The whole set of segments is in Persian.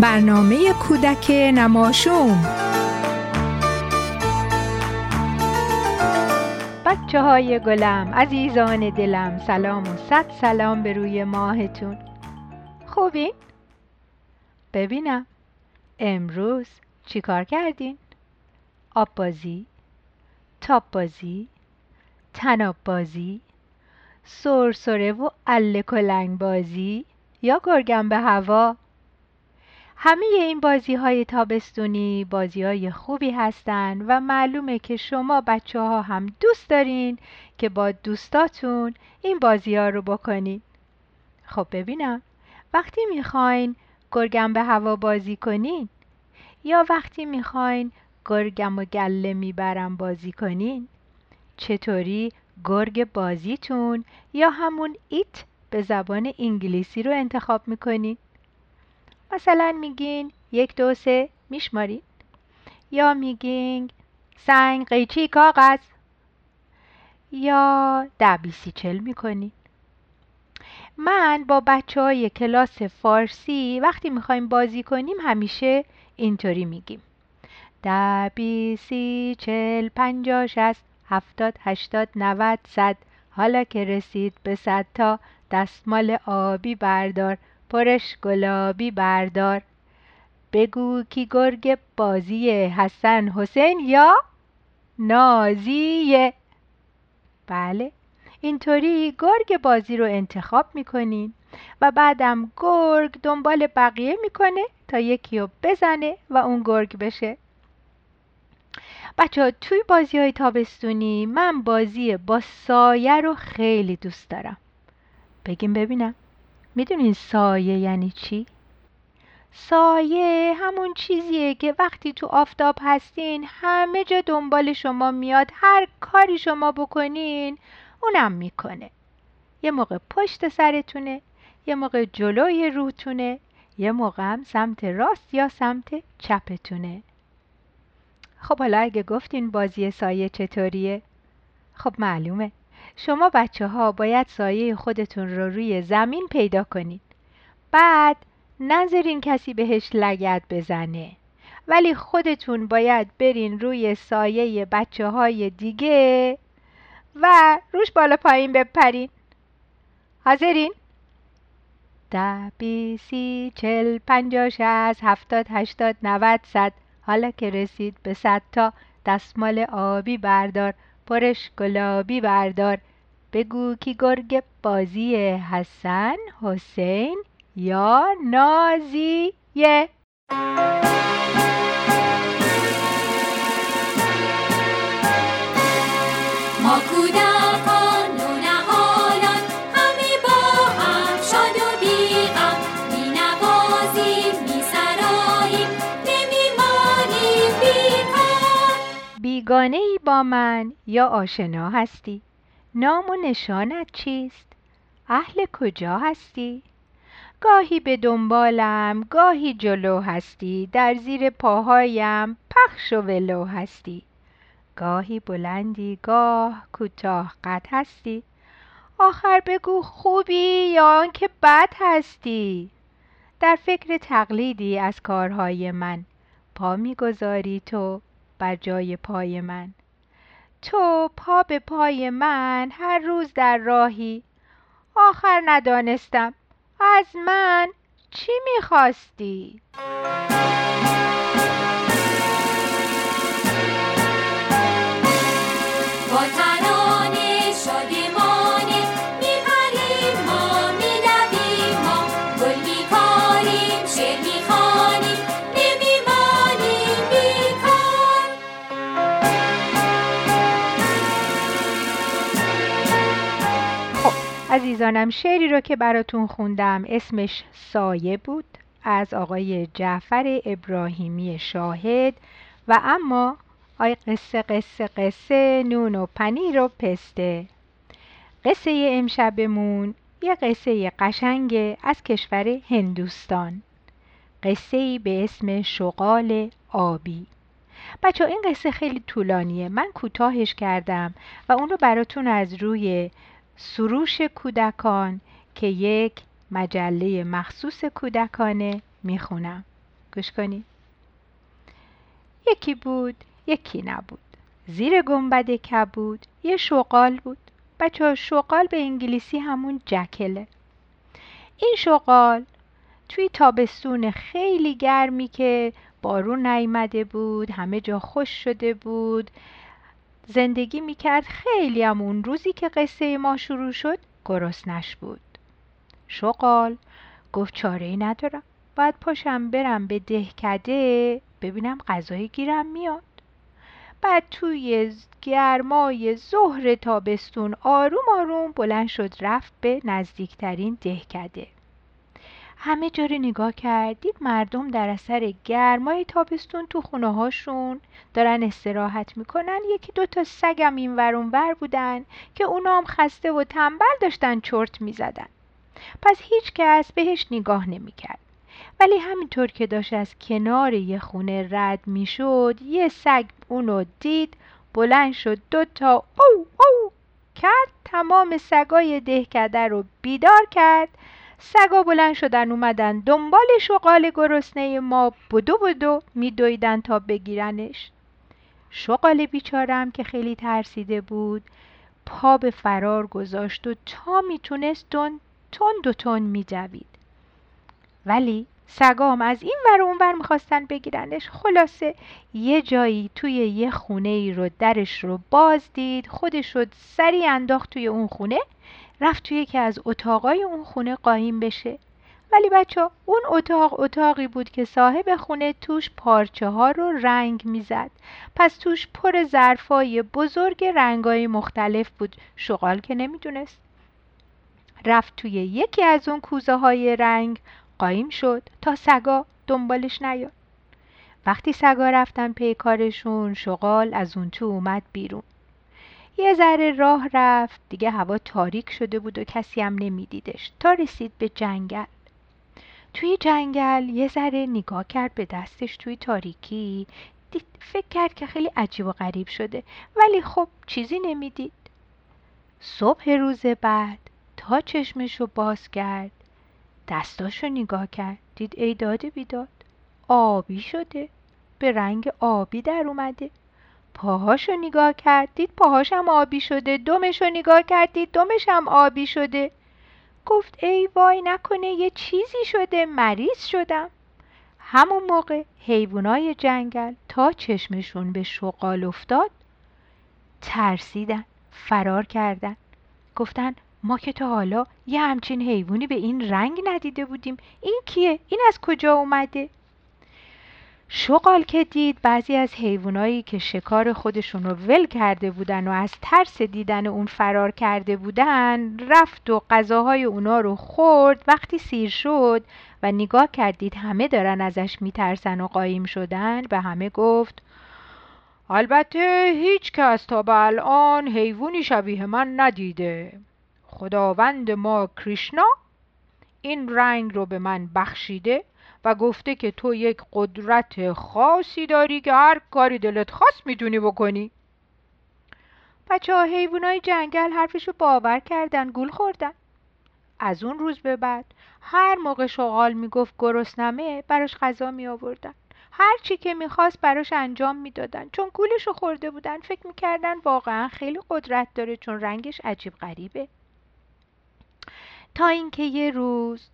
برنامه کودک نماشوم بچه های گلم عزیزان دلم سلام و صد سلام به روی ماهتون خوبین؟ ببینم امروز چیکار کردین؟ آب بازی؟ تاپ بازی؟ تناب بازی؟ سرسره و اله بازی؟ یا گرگم به هوا؟ همه این بازی های تابستونی بازی های خوبی هستند و معلومه که شما بچه ها هم دوست دارین که با دوستاتون این بازی ها رو بکنین. خب ببینم وقتی می‌خواین گرگم به هوا بازی کنین یا وقتی می‌خواین گرگم و گله می‌برم بازی کنین چطوری گرگ بازیتون یا همون ایت به زبان انگلیسی رو انتخاب می‌کنین؟ مثلا میگین یک دو سه میشمارین یا میگین سنگ قیچی کاغذ. یا ده بیسی چل می‌کنین من با بچه های کلاس فارسی وقتی می‌خوایم بازی کنیم همیشه اینطوری میگیم. ده بیسی چل پنجا شست هفتاد هشتاد نود صد. حالا که رسید به صد تا دستمال آبی بردار. پرش گلابی بردار. بگو کی گرگ بازی حسن حسین یا نازیه. بله اینطوری گرگ بازی رو انتخاب می‌کنین و بعدم گرگ دنبال بقیه می‌کنه تا یکی رو بزنه و اون گرگ بشه. بچه توی بازی های تابستونی من بازی با سایه رو خیلی دوست دارم. بگیم ببینم. می‌دونین سایه یعنی چی؟ سایه همون چیزیه که وقتی تو آفتاب هستین همه جا دنبال شما میاد هر کاری شما بکنین اونم می‌کنه یه موقع پشت سرتونه یه موقع جلوی روتونه یه موقع هم سمت راست یا سمت چپتونه خب حالا اگه گفتین بازی سایه چطوریه؟ خب معلومه شما بچه ها باید سایه خودتون رو روی زمین پیدا کنید. بعد نذارین کسی بهش لگت بزنه. ولی خودتون باید برین روی سایه بچه های دیگه و روش بالا پایین بپرین. حاضرین؟ ده بیسی چل پنجا شست هفتاد هشتاد نود صد. حالا که رسید به صد تا دستمال آبی بردار. پرش گلابی بردار. بگو کی گرگ بازی حسن حسین یا نازیه. بیگانه ای با من یا آشنا هستی؟ نام و نشانت چیست؟ اهل کجا هستی؟ گاهی به دنبالم گاهی جلو هستی در زیر پاهایم پخش و ولو هستی. گاهی بلندی گاه کوتاه قد هستی. آخر بگو خوبی یا آنکه بد هستی. در فکر تقلیدی از کارهای من پا می‌گذاری تو بر جای پای من تو پا به پای من هر روز در راهی آخر ندانستم از من چی می‌خواستی؟ عزیزانم شعری رو که براتون خوندم. اسمش سایه بود از آقای جعفر ابراهیمی شاهد. و اما آی قصه قصه قصه نون و پنیر و پسته. قصه امشبمون یه قصه قشنگ از کشور هندوستان. قصه به اسم شغال آبی. بچه این قصه خیلی طولانیه. من کوتاهش کردم و اون رو براتون از روی سروش کودکان که یک مجله مخصوص کودکانه می‌خونم. گوش کنید. یکی بود یکی نبود. زیر گنبد کبود یه شغال بود. بچه شغال به انگلیسی همون جکله. این شغال توی تابستون خیلی گرمی که بارون نیامده بود همه جا خوش شده بود. زندگی می‌کرد خیلی هم اون روزی که قصه ما شروع شد گرسنش بود. شغال گفت چاره ای ندارم باید پاشم برم به دهکده ببینم غذای گیرم میاد. بعد توی گرمای ظهر تابستون آروم آروم بلند شد رفت به نزدیکترین دهکده. همه جا رو نگاه کردید مردم در اثر گرمای تابستون تو خونه هاشون دارن استراحت می‌کنن. یکی دو تا سگم این ورون ور بودن که اونا هم خسته و تنبل داشتن چرت می‌زدن. پس هیچ کس بهش نگاه نمی‌کرد. ولی همینطور که داشت از کنار یه خونه رد می‌شد یه سگ اونو دید بلند شد دو تا او او کرد تمام سگای دهکده رو بیدار کرد. سگا بلند شدن اومدن دنبال شغال گرسنه ما بدو بدو میدویدن تا بگیرنش. شغال بیچارم که خیلی ترسیده بود. پا به فرار گذاشت و تا می‌تونست تند تند و تند میجوید. ولی سگام از این ور اون ور می‌خواستن بگیرنش. خلاصه یه جایی توی یه خونه ای رو درش رو باز دید. خودش رو سری انداخت توی اون خونه. رفت توی یکی از اتاقای اون خونه قایم بشه. ولی بچه اون اتاق اتاقی بود که صاحب خونه توش پارچه ها رو رنگ می‌زد. پس توش پر ظرفای بزرگ رنگای مختلف بود. شغال که نمی‌دونست. رفت توی یکی از اون کوزه های رنگ قایم شد تا سگا دنبالش نیاد. وقتی سگا رفتن پی کارشون شغال از اون تو اومد بیرون. یه ذره راه رفت. دیگه هوا تاریک شده بود و کسی هم نمیدیدش. تا رسید به جنگل. توی جنگل یه ذره نگاه کرد به دستش توی تاریکی. دید فکر کرد که خیلی عجیب و غریب شده. ولی خب چیزی نمی‌دید. صبح روز بعد تا چشمش رو باز کرد. دستاشو نگاه کرد. دید ای داده بیداد. آبی شده. به رنگ آبی در اومده. پاهاشو نگاه کرد دید پاهاشم آبی شده دمشو نگاه کرد دید دمش هم آبی شده. گفت ای وای نکنه یه چیزی شده مریض شدم. همون موقع حیوانای جنگل تا چشمشون به شغال افتاد. ترسیدن فرار کردن. گفتن ما که تا حالا یه همچین حیوانی به این رنگ ندیده بودیم. این کیه؟ این از کجا اومده؟ شغال که دید بعضی از حیوانایی که شکار خودشون رو ول کرده بودن و از ترس دیدن اون فرار کرده بودن رفت و غذاهای اونا رو خورد وقتی سیر شد و نگاه کردید همه دارن ازش میترسن و قایم شدن به همه گفت البته هیچ کس تا به الان حیوانی شبیه من ندیده. خداوند ما کریشنا این رنگ رو به من بخشیده و گفته که تو یک قدرت خاصی داری که هر کاری دلت خواست می‌تونی بکنی. بچه ها حیوانای جنگل حرفشو باور کردن گول خوردن. از اون روز به بعد هر موقع شغال می‌گفت گرسنمه براش غذا می آوردن هر چی که می‌خواست براش انجام می‌دادن. چون گولشو خورده بودن فکر می‌کردن واقعا خیلی قدرت داره چون رنگش عجیب غریبه. تا اینکه یه روز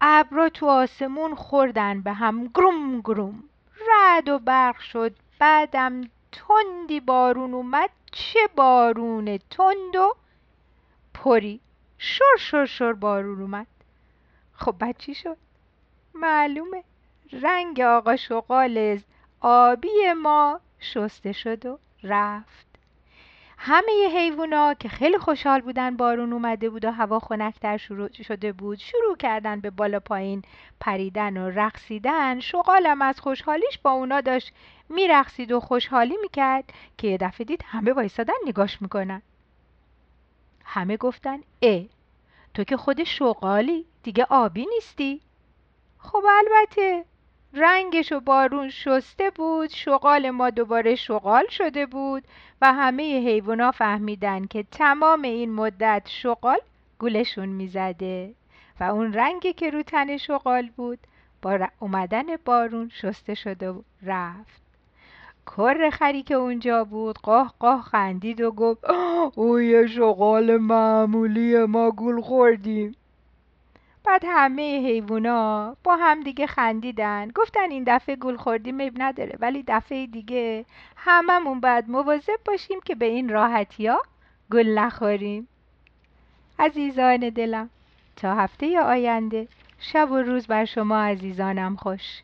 ابرا تو آسمون خوردن به هم گروم گروم. رد و برق شد بعدم تندی بارون اومد. چه بارون تند و پری. شر شر شر بارون اومد. خب بعد شد؟ معلومه. رنگ آقا شغال آبی ما شسته شد و رفت. همه حیوونا که خیلی خوشحال بودن بارون اومده بود و هوا خنکتر شروع شده بود شروع کردن به بالا پایین پریدن و رقصیدن. شغالم از خوشحالیش با اونا داشت میرقصید و خوشحالی می‌کرد که یه دفعه دید همه وایسادن نگاش می‌کنن. همه گفتن اه تو که خود شغالی دیگه آبی نیستی. خب البته. رنگش و بارون شسته بود شغال ما دوباره شغال شده بود و همه حیوانا فهمیدن که تمام این مدت شغال گولشون می‌زده و اون رنگی که رو تن شغال بود با اومدن بارون شسته شده رفت. کر خری که اونجا بود قاه قاه خندید و گفت او یه شغال معمولی ما گول خوردیم. بعد همه حیوونا با هم دیگه خندیدن. گفتن این دفعه گول خوردیم عیب نداره. ولی دفعه دیگه هممون باید مواظب باشیم که به این راحتی ها گل نخوریم. عزیزان دلم تا هفته آینده شب و روز بر شما عزیزانم خوش.